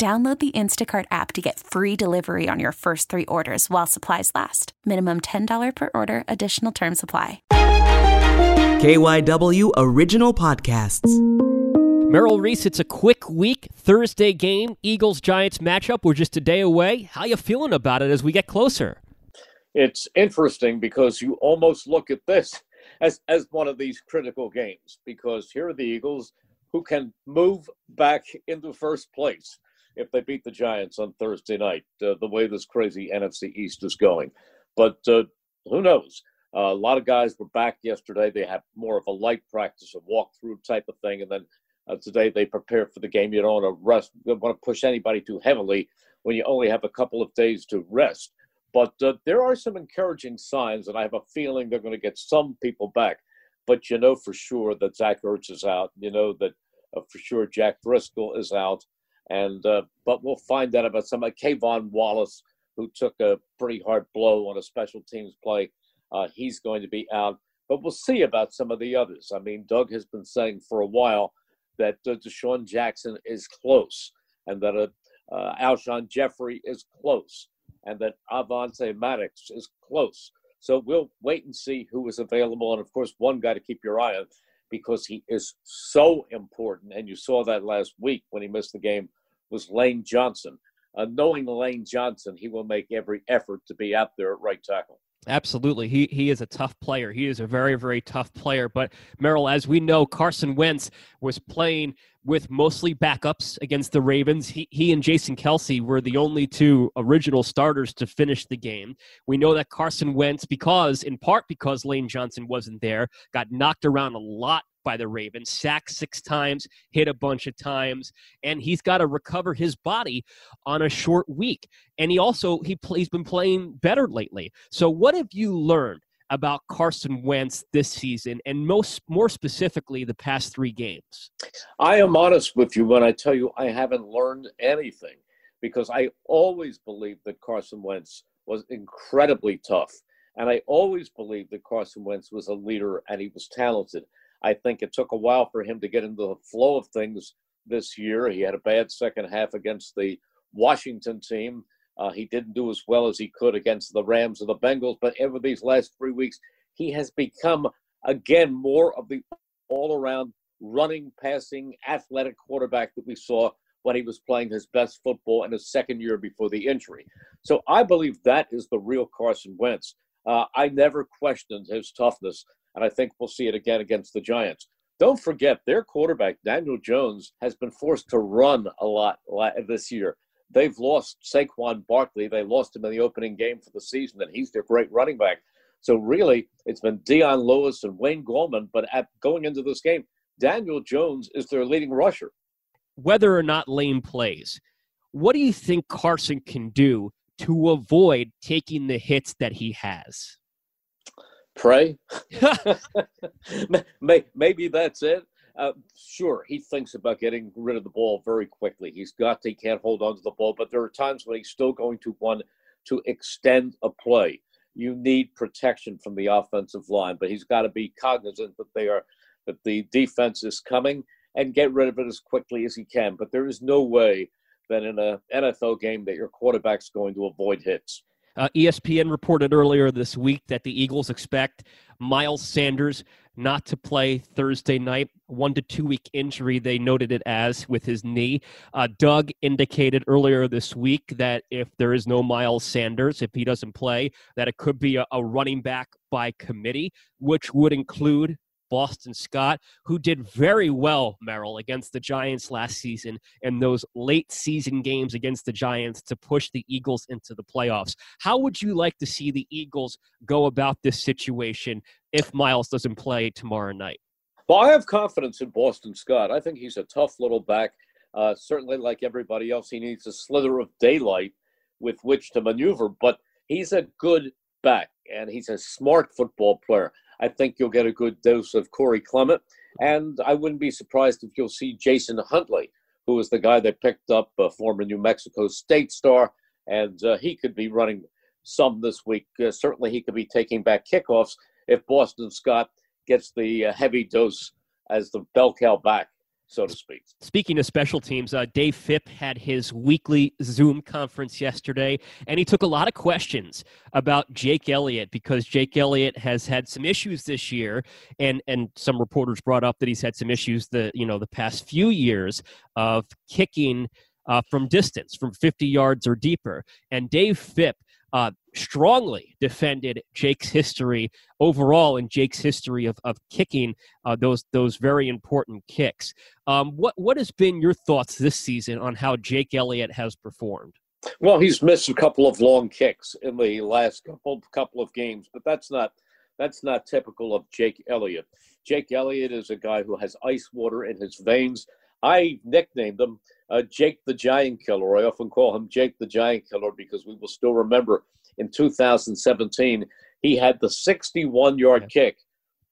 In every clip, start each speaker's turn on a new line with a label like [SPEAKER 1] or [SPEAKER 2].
[SPEAKER 1] Download the Instacart app to get free delivery on your first three orders while supplies last. Minimum $10 per order, additional term supply.
[SPEAKER 2] KYW Original Podcasts.
[SPEAKER 3] Merrill Reese, it's a quick week. Thursday game, Eagles Giants matchup. We're just a day away. How you feeling about it as we get closer?
[SPEAKER 4] It's interesting because you almost look at this as, as one of these critical games because here are the Eagles who can move back into first place if they beat the Giants on Thursday night, uh, the way this crazy NFC East is going. But uh, who knows? Uh, a lot of guys were back yesterday. They had more of a light practice, a walkthrough type of thing, and then uh, today they prepare for the game. You don't want to rest, you don't want to push anybody too heavily when you only have a couple of days to rest. But uh, there are some encouraging signs, and I have a feeling they're going to get some people back. But you know for sure that Zach Ertz is out. You know that uh, for sure Jack Driscoll is out. And uh, but we'll find out about some like K'Von Wallace, who took a pretty hard blow on a special teams play. Uh, he's going to be out. But we'll see about some of the others. I mean, Doug has been saying for a while that uh, DeSean Jackson is close, and that uh, uh, Alshon Jeffery is close, and that Avonte Maddox is close. So we'll wait and see who is available. And of course, one guy to keep your eye on because he is so important. And you saw that last week when he missed the game was Lane Johnson. Uh, knowing Lane Johnson, he will make every effort to be out there at right tackle.
[SPEAKER 3] Absolutely. He he is a tough player. He is a very, very tough player. But Merrill, as we know, Carson Wentz was playing with mostly backups against the Ravens. He, he and Jason Kelce were the only two original starters to finish the game. We know that Carson Wentz, because in part because Lane Johnson wasn't there, got knocked around a lot by the Ravens, sacked six times, hit a bunch of times, and he's got to recover his body on a short week. And he also he he's been playing better lately. So what have you learned about Carson Wentz this season, and most more specifically the past three games?
[SPEAKER 4] I am honest with you when I tell you I haven't learned anything because I always believed that Carson Wentz was incredibly tough. And I always believed that Carson Wentz was a leader and he was talented. I think it took a while for him to get into the flow of things this year. He had a bad second half against the Washington team. Uh, he didn't do as well as he could against the Rams or the Bengals, but over these last three weeks, he has become again more of the all-around running, passing, athletic quarterback that we saw when he was playing his best football in his second year before the injury. So I believe that is the real Carson Wentz. Uh, I never questioned his toughness and I think we'll see it again against the Giants. Don't forget, their quarterback, Daniel Jones, has been forced to run a lot this year. They've lost Saquon Barkley. They lost him in the opening game for the season, and he's their great running back. So really, it's been Dion Lewis and Wayne Gallman. But at going into this game, Daniel Jones is their leading rusher.
[SPEAKER 3] Whether or not Lane plays, what do you think Carson can do to avoid taking the hits that he has?
[SPEAKER 4] pray. Maybe that's it. Uh, sure, he thinks about getting rid of the ball very quickly. He's got to, he can't hold on to the ball, but there are times when he's still going to want to extend a play. You need protection from the offensive line, but he's got to be cognizant that they are that the defense is coming and get rid of it as quickly as he can. But there is no way that in an NFL game that your quarterback's going to avoid hits.
[SPEAKER 3] Uh, ESPN reported earlier this week that the Eagles expect Miles Sanders not to play Thursday night. One to two week injury, they noted it as with his knee. Uh, Doug indicated earlier this week that if there is no Miles Sanders, if he doesn't play, that it could be a, a running back by committee, which would include Boston Scott, who did very well, Merrill, against the Giants last season and those late season games against the Giants to push the Eagles into the playoffs. How would you like to see the Eagles go about this situation if Miles doesn't play tomorrow night?
[SPEAKER 4] Well, I have confidence in Boston Scott. I think he's a tough little back. Uh, certainly, like everybody else, he needs a slither of daylight with which to maneuver, but he's a good back and he's a smart football player. I think you'll get a good dose of Corey Clement, and I wouldn't be surprised if you'll see Jason Huntley, who was the guy that picked up a former New Mexico State star, and uh, he could be running some this week. Uh, certainly, he could be taking back kickoffs if Boston Scott gets the uh, heavy dose as the bell cow back so to speak.
[SPEAKER 3] Speaking of special teams, uh, Dave Fipp had his weekly Zoom conference yesterday, and he took a lot of questions about Jake Elliott because Jake Elliott has had some issues this year, and and some reporters brought up that he's had some issues the you know the past few years of kicking. Uh, from distance, from 50 yards or deeper. And Dave Fipp uh, strongly defended Jake's history overall and Jake's history of, of kicking uh, those those very important kicks. Um, what what has been your thoughts this season on how Jake Elliott has performed?
[SPEAKER 4] Well, he's missed a couple of long kicks in the last couple couple of games, but that's not that's not typical of Jake Elliott. Jake Elliott is a guy who has ice water in his veins. I nicknamed him uh, Jake the Giant Killer. I often call him Jake the Giant Killer because we will still remember in 2017 he had the 61 yard kick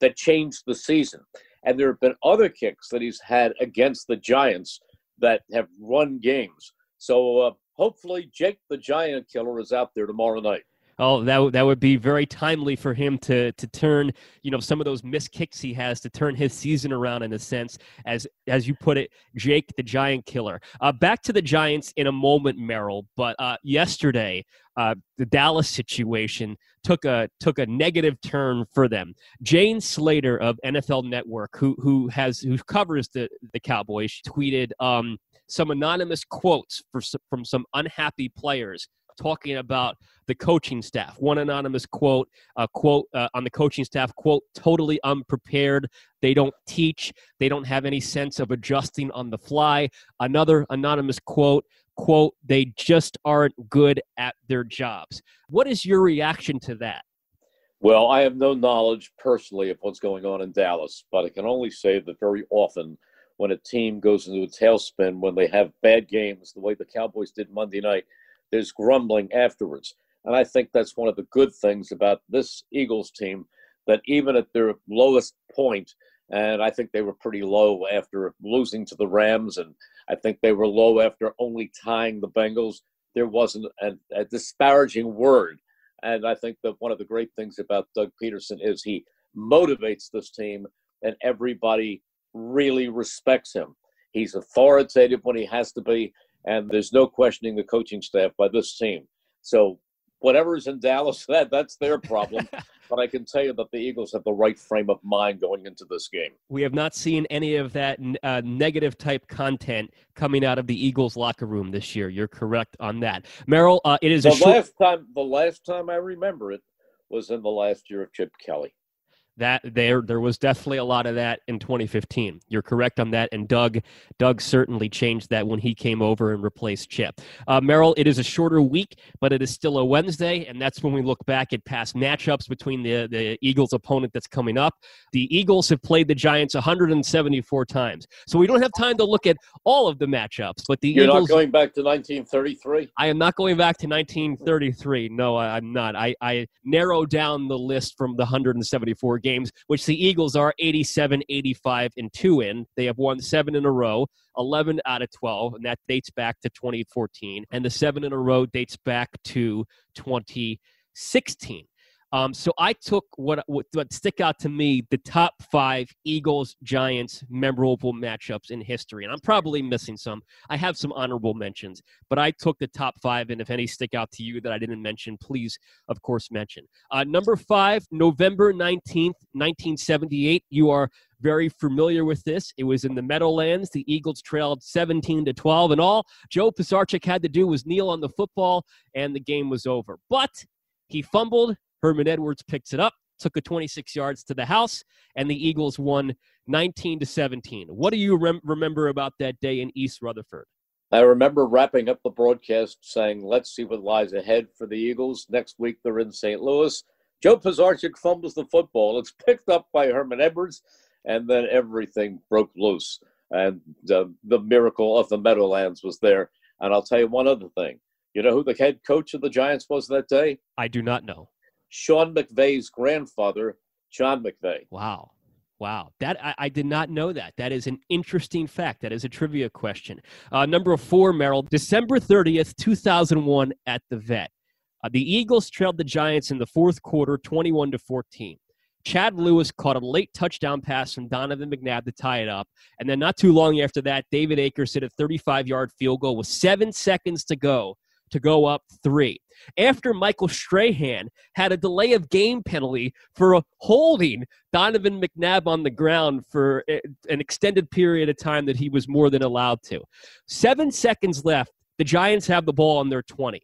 [SPEAKER 4] that changed the season. And there have been other kicks that he's had against the Giants that have run games. So uh, hopefully, Jake the Giant Killer is out there tomorrow night.
[SPEAKER 3] Oh, that that would be very timely for him to to turn, you know, some of those missed kicks he has to turn his season around in a sense, as as you put it, Jake the Giant Killer. Uh, back to the Giants in a moment, Merrill. But uh, yesterday, uh, the Dallas situation took a took a negative turn for them. Jane Slater of NFL Network, who who has who covers the the Cowboys, tweeted um, some anonymous quotes for, from some unhappy players talking about the coaching staff. One anonymous quote, uh, quote uh, on the coaching staff, quote, totally unprepared. They don't teach. They don't have any sense of adjusting on the fly. Another anonymous quote, quote, they just aren't good at their jobs. What is your reaction to that?
[SPEAKER 4] Well, I have no knowledge personally of what's going on in Dallas, but I can only say that very often when a team goes into a tailspin, when they have bad games, the way the Cowboys did Monday night, there's grumbling afterwards. And I think that's one of the good things about this Eagles team that even at their lowest point, and I think they were pretty low after losing to the Rams, and I think they were low after only tying the Bengals. There wasn't a, a disparaging word. And I think that one of the great things about Doug Pederson is he motivates this team, and everybody really respects him. He's authoritative when he has to be, and there's no questioning the coaching staff by this team. So whatever's in Dallas, that that's their problem. but I can tell you that the Eagles have the right frame of mind going into this game.
[SPEAKER 3] We have not seen any of that uh, negative type content coming out of the Eagles locker room this year. You're correct on that, Merrill. Uh, it is
[SPEAKER 4] the
[SPEAKER 3] short-
[SPEAKER 4] last time. The last time I remember it was in the last year of Chip Kelly
[SPEAKER 3] that there there was definitely a lot of that in 2015 you're correct on that and doug doug certainly changed that when he came over and replaced chip. Uh, merrill it is a shorter week but it is still a wednesday and that's when we look back at past matchups between the the eagles opponent that's coming up. The eagles have played the giants 174 times so we don't have time to look at all of the matchups but the
[SPEAKER 4] you're
[SPEAKER 3] eagles,
[SPEAKER 4] not going back to 1933
[SPEAKER 3] i am not going back to 1933 no I, i'm not. I i narrowed down the list from the 174 games, which the Eagles are 87, 85, and 2 in. They have won seven in a row, 11 out of 12, and that dates back to 2014. And the seven in a row dates back to 2016. Um, so I took what, what, what stick out to me the top five Eagles Giants memorable matchups in history, and I'm probably missing some. I have some honorable mentions, but I took the top five, and if any stick out to you that I didn't mention, please, of course, mention. Uh, number five, November 19th, 1978. You are very familiar with this. It was in the Meadowlands. The Eagles trailed 17 to 12, and all Joe Pisarcik had to do was kneel on the football, and the game was over. But he fumbled Herman Edwards picks it up, took a 26 yards to the house, and the Eagles won 19 to 17. What do you rem- remember about that day in East Rutherford?
[SPEAKER 4] I remember wrapping up the broadcast saying, let's see what lies ahead for the Eagles. Next week, they're in St. Louis. Joe Pisarcik fumbles the football. It's picked up by Herman Edwards, and then everything broke loose. And the, the miracle of the Meadowlands was there. And I'll tell you one other thing. You know who the head coach of the Giants was that day?
[SPEAKER 3] I do not know.
[SPEAKER 4] Sean McVay's grandfather, John McVay.
[SPEAKER 3] Wow. Wow, that I, I, did not know that. That is an interesting fact. That is a trivia question. Uh, number four, Merrill, December thirtieth, two thousand one, at the Vet. Uh, the Eagles trailed the Giants in the fourth quarter, twenty-one to fourteen. Chad Lewis caught a late touchdown pass from Donovan McNabb to tie it up, and then not too long after that, David Akers hit a thirty-five-yard field goal with seven seconds to go to go up three. After Michael Strahan had a delay of game penalty for holding Donovan McNabb on the ground for an extended period of time that he was more than allowed to. Seven seconds left. The Giants have the ball on their 20.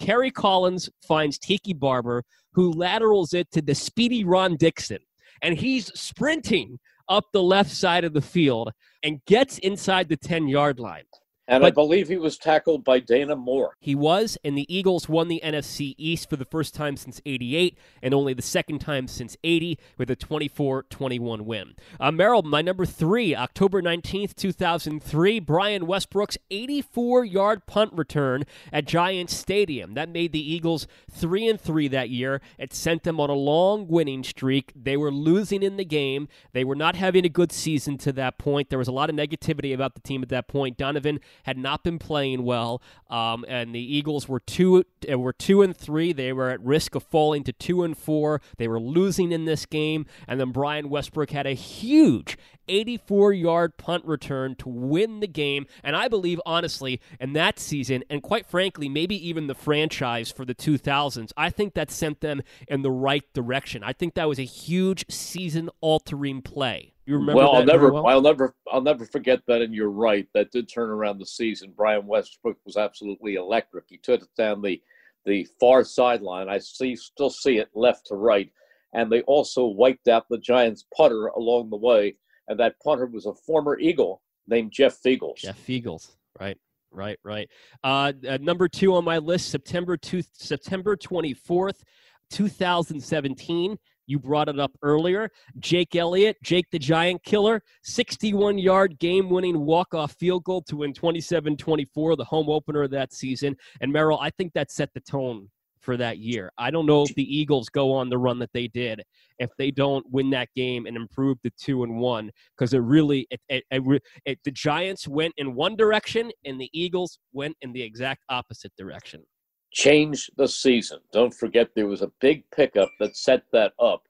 [SPEAKER 3] Kerry Collins finds Tiki Barber, who laterals it to the speedy Ron Dixon. And he's sprinting up the left side of the field and gets inside the 10 yard line.
[SPEAKER 4] And but I believe he was tackled by Damon Moore.
[SPEAKER 3] He was, and the Eagles won the NFC East for the first time since 88 and only the second time since 80 with a 24 21 win. Uh, Merrill, my number three, October 19th, 2003, Brian Westbrook's 84 yard punt return at Giants Stadium. That made the Eagles 3 and 3 that year. It sent them on a long winning streak. They were losing in the game, they were not having a good season to that point. There was a lot of negativity about the team at that point. Donovan had not been playing well, um, and the Eagles were two uh, were two and three. They were at risk of falling to two and four. They were losing in this game, and then Brian Westbrook had a huge 84 yard punt return to win the game. And I believe, honestly, in that season, and quite frankly, maybe even the franchise for the 2000s, I think that sent them in the right direction. I think that was a huge season altering play. You remember
[SPEAKER 4] well,
[SPEAKER 3] I'll
[SPEAKER 4] never,
[SPEAKER 3] well?
[SPEAKER 4] I'll never, I'll never forget that. And you're right, that did turn around the season. Brian Westbrook was absolutely electric. He took it down the, the far sideline. I see, still see it left to right, and they also wiped out the Giants' putter along the way. And that punter was a former Eagle named Jeff Feagles.
[SPEAKER 3] Jeff Feagles, right. Right, right. Uh, uh, number two on my list, September two, September twenty fourth, two thousand seventeen. You brought it up earlier. Jake Elliott, Jake the Giant Killer, 61 yard game winning walk off field goal to win 27 24, the home opener of that season. And Merrill, I think that set the tone for that year. I don't know if the Eagles go on the run that they did if they don't win that game and improve to two and one because it really it, it, it, it, the Giants went in one direction and the Eagles went in the exact opposite direction
[SPEAKER 4] change the season. Don't forget there was a big pickup that set that up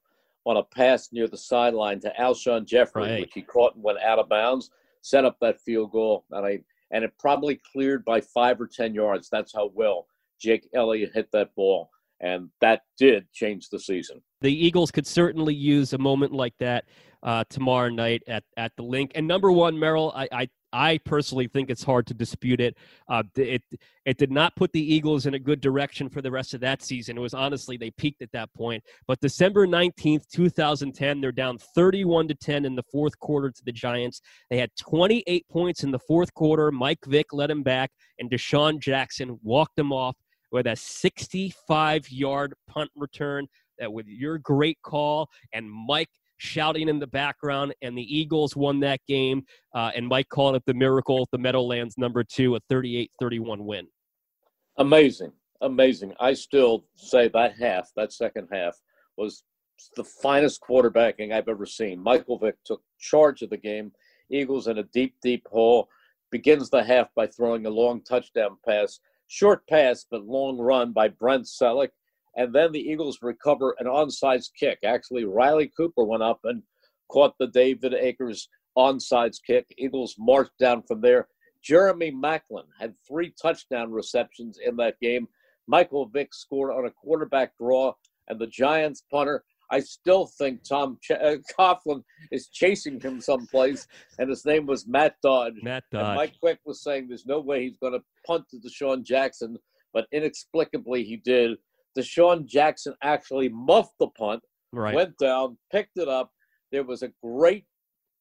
[SPEAKER 4] on a pass near the sideline to Alshon Jeffery, right. which he caught and went out of bounds, set up that field goal, and I and it probably cleared by five or ten yards. That's how well Jake Elliott hit that ball, and that did change the season.
[SPEAKER 3] The Eagles could certainly use a moment like that uh, tomorrow night at, at the Linc. And number one, Merrill, I, I I personally think it's hard to dispute it. Uh, it it did not put the Eagles in a good direction for the rest of that season. It was honestly they peaked at that point. But December nineteenth, two thousand ten, they're down thirty-one to ten in the fourth quarter to the Giants. They had twenty-eight points in the fourth quarter. Mike Vick led them back, and DeSean Jackson walked them off with a sixty-five-yard punt return. That with your great call and Mike shouting in the background, and the Eagles won that game. Uh, and Mike called it the miracle, the Meadowlands number two, a 38 31 win.
[SPEAKER 4] Amazing. Amazing. I still say that half, that second half, was the finest quarterbacking I've ever seen. Michael Vick took charge of the game. Eagles in a deep, deep hole. Begins the half by throwing a long touchdown pass. Short pass, but long run by Brent Celek and then the Eagles recover an onside kick. Actually, Riley Cooper went up and caught the David Akers onside kick. Eagles marched down from there. Jeremy Maclin had three touchdown receptions in that game. Michael Vick scored on a quarterback draw, and the Giants punter. I still think Tom Ch- uh, Coughlin is chasing him someplace, and his name was Matt Dodge.
[SPEAKER 3] Matt Dodge. And
[SPEAKER 4] Mike Quick was saying there's no way he's going to punt to DeSean Jackson, but inexplicably he did. DeSean Jackson actually muffed the punt,
[SPEAKER 3] right.
[SPEAKER 4] went down, picked it up. There was a great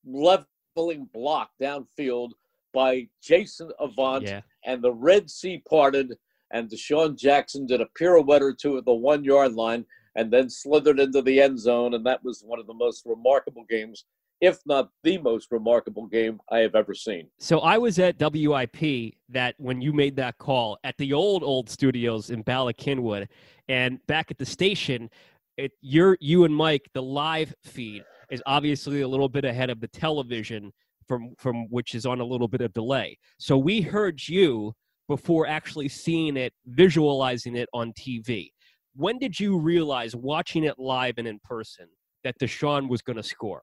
[SPEAKER 4] leveling block downfield by Jason Avant,
[SPEAKER 3] Yeah.
[SPEAKER 4] and the Red Sea parted, and DeSean Jackson did a pirouette or two at the one yard line, and then slithered into the end zone, and that was one of the most remarkable games, if not the most remarkable game I have ever seen.
[SPEAKER 3] So I was at WIP that when you made that call at the old old studios in Bala Cynwyd, and back at the station, it you're you and Mike the live feed is obviously a little bit ahead of the television from from which is on a little bit of delay. So we heard you before actually seeing it, visualizing it on TV. When did you realize watching it live and in person that DeSean was going to score?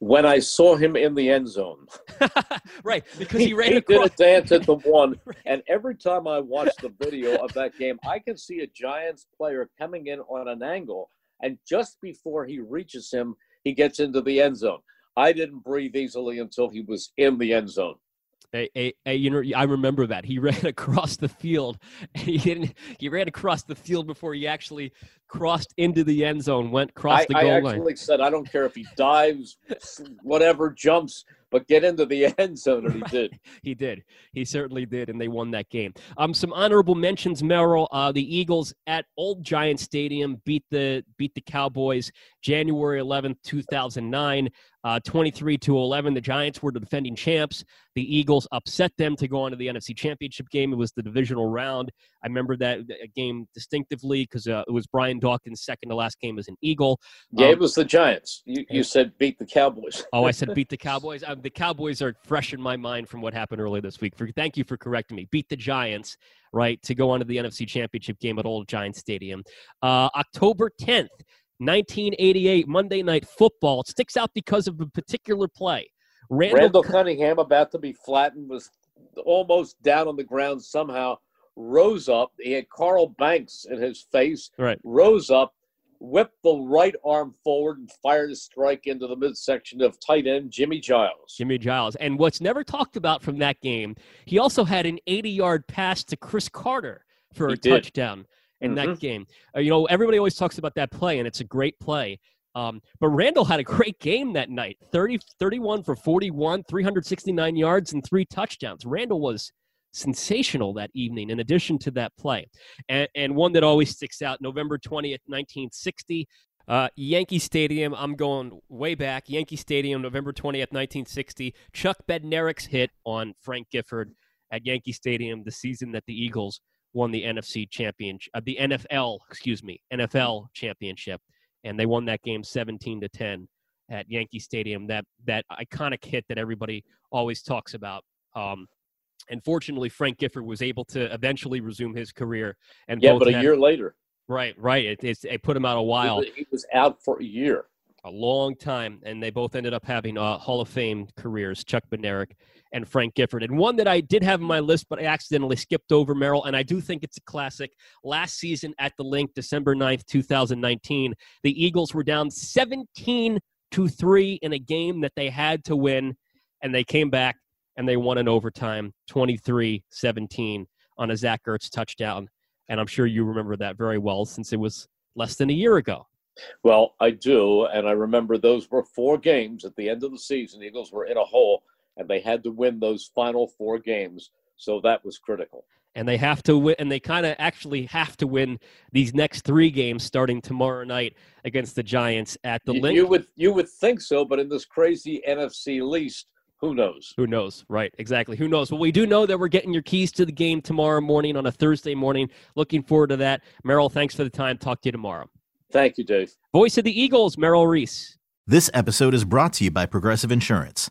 [SPEAKER 4] When I saw him in the end zone,
[SPEAKER 3] right, because he ran
[SPEAKER 4] he did a dance at the one, and every time I watch the video of that game, I can see a Giants player coming in on an angle, and just before he reaches him, he gets into the end zone. I didn't breathe easily until he was in the end zone.
[SPEAKER 3] A, a, a, you know, I remember that he ran across the field. And he didn't. He ran across the field before he actually crossed into the end zone. Went across
[SPEAKER 4] I,
[SPEAKER 3] the
[SPEAKER 4] I
[SPEAKER 3] goal
[SPEAKER 4] actually
[SPEAKER 3] line.
[SPEAKER 4] said, I don't care if he dives, whatever, jumps, but get into the end zone, and he did.
[SPEAKER 3] He did. He certainly did, and they won that game. Um, some honorable mentions, Merrill. Uh, the Eagles at Old Giant Stadium beat the beat the Cowboys January 11th, 2009, uh, 23 to 11. The Giants were the defending champs. The Eagles upset them to go on to the NFC Championship game. It was the divisional round. I remember that uh, game distinctively because uh, it was Brian Dawkins' second to last game as an Eagle.
[SPEAKER 4] Yeah,
[SPEAKER 3] Um,
[SPEAKER 4] it was the Giants. You, you said beat the Cowboys.
[SPEAKER 3] Oh, I said beat the Cowboys. Um, the Cowboys are fresh in my mind from what happened earlier this week. For, thank you for correcting me. Beat the Giants, right, to go on to the NFC Championship game at Old Giant Stadium. Uh, October 10th, 1988, Monday Night Football. It sticks out because of a particular play. Randall,
[SPEAKER 4] Randall Cunningham, about to be flattened, was almost down on the ground somehow, rose up. He had Carl Banks in his face,
[SPEAKER 3] Right.
[SPEAKER 4] rose up, whipped the right arm forward, and fired a strike into the midsection of tight end Jimmy Giles.
[SPEAKER 3] Jimmy Giles. And what's never talked about from that game, he also had an 80 yard pass to Cris Carter for
[SPEAKER 4] He
[SPEAKER 3] a
[SPEAKER 4] did.
[SPEAKER 3] touchdown in that
[SPEAKER 4] Mhm.
[SPEAKER 3] game. Uh, you know, everybody always talks about that play, and it's a great play. Um, but Randall had a great game that night 30, 31 for 41, 369 yards, and three touchdowns. Randall was sensational that evening, in addition to that play. And, and one that always sticks out November 20th, 1960. Uh, Yankee Stadium, I'm going way back. Yankee Stadium, November 20th, 1960. Chuck Bednarik's hit on Frank Gifford at Yankee Stadium the season that the Eagles won the NFC championship, uh, the NFL, excuse me, NFL championship, and they won that game 17 to 10 at Yankee Stadium. That that iconic hit that everybody always talks about. Um, and fortunately, Frank Gifford was able to eventually resume his career. And
[SPEAKER 4] Yeah, but a
[SPEAKER 3] had-
[SPEAKER 4] year later,
[SPEAKER 3] right, right, it, it's, it put him out a while
[SPEAKER 4] he was out for a year.
[SPEAKER 3] a long time, and they both ended up having uh, Hall of Fame careers, Chuck Bednarik and Frank Gifford. And one that I did have on my list, but I accidentally skipped over, Merrill, and I do think it's a classic. Last season at the Linc, December 9th, 2019, the Eagles were down 17 to 3 in a game that they had to win, and they came back and they won in overtime 23 17 on a Zach Ertz touchdown. And I'm sure you remember that very well since it was less than a year ago.
[SPEAKER 4] Well, I do, and I remember those were four games at the end of the season. Eagles were in a hole, and they had to win those final four games, so that was critical.
[SPEAKER 3] and they have to win and they kind of actually have to win these next three games starting tomorrow night against the giants at the
[SPEAKER 4] You,
[SPEAKER 3] Linc
[SPEAKER 4] you would you would think so, but in this crazy NFC least, who knows?
[SPEAKER 3] who knows? Right exactly. Who knows? Well we do know that we're getting your keys to the game tomorrow morning on a thursday morning. Looking forward to that. Merrill thanks for the time. Talk to you tomorrow.
[SPEAKER 4] Thank you, Dave.
[SPEAKER 3] voice of the eagles merrill reese.
[SPEAKER 5] This episode is brought to you by Progressive Insurance.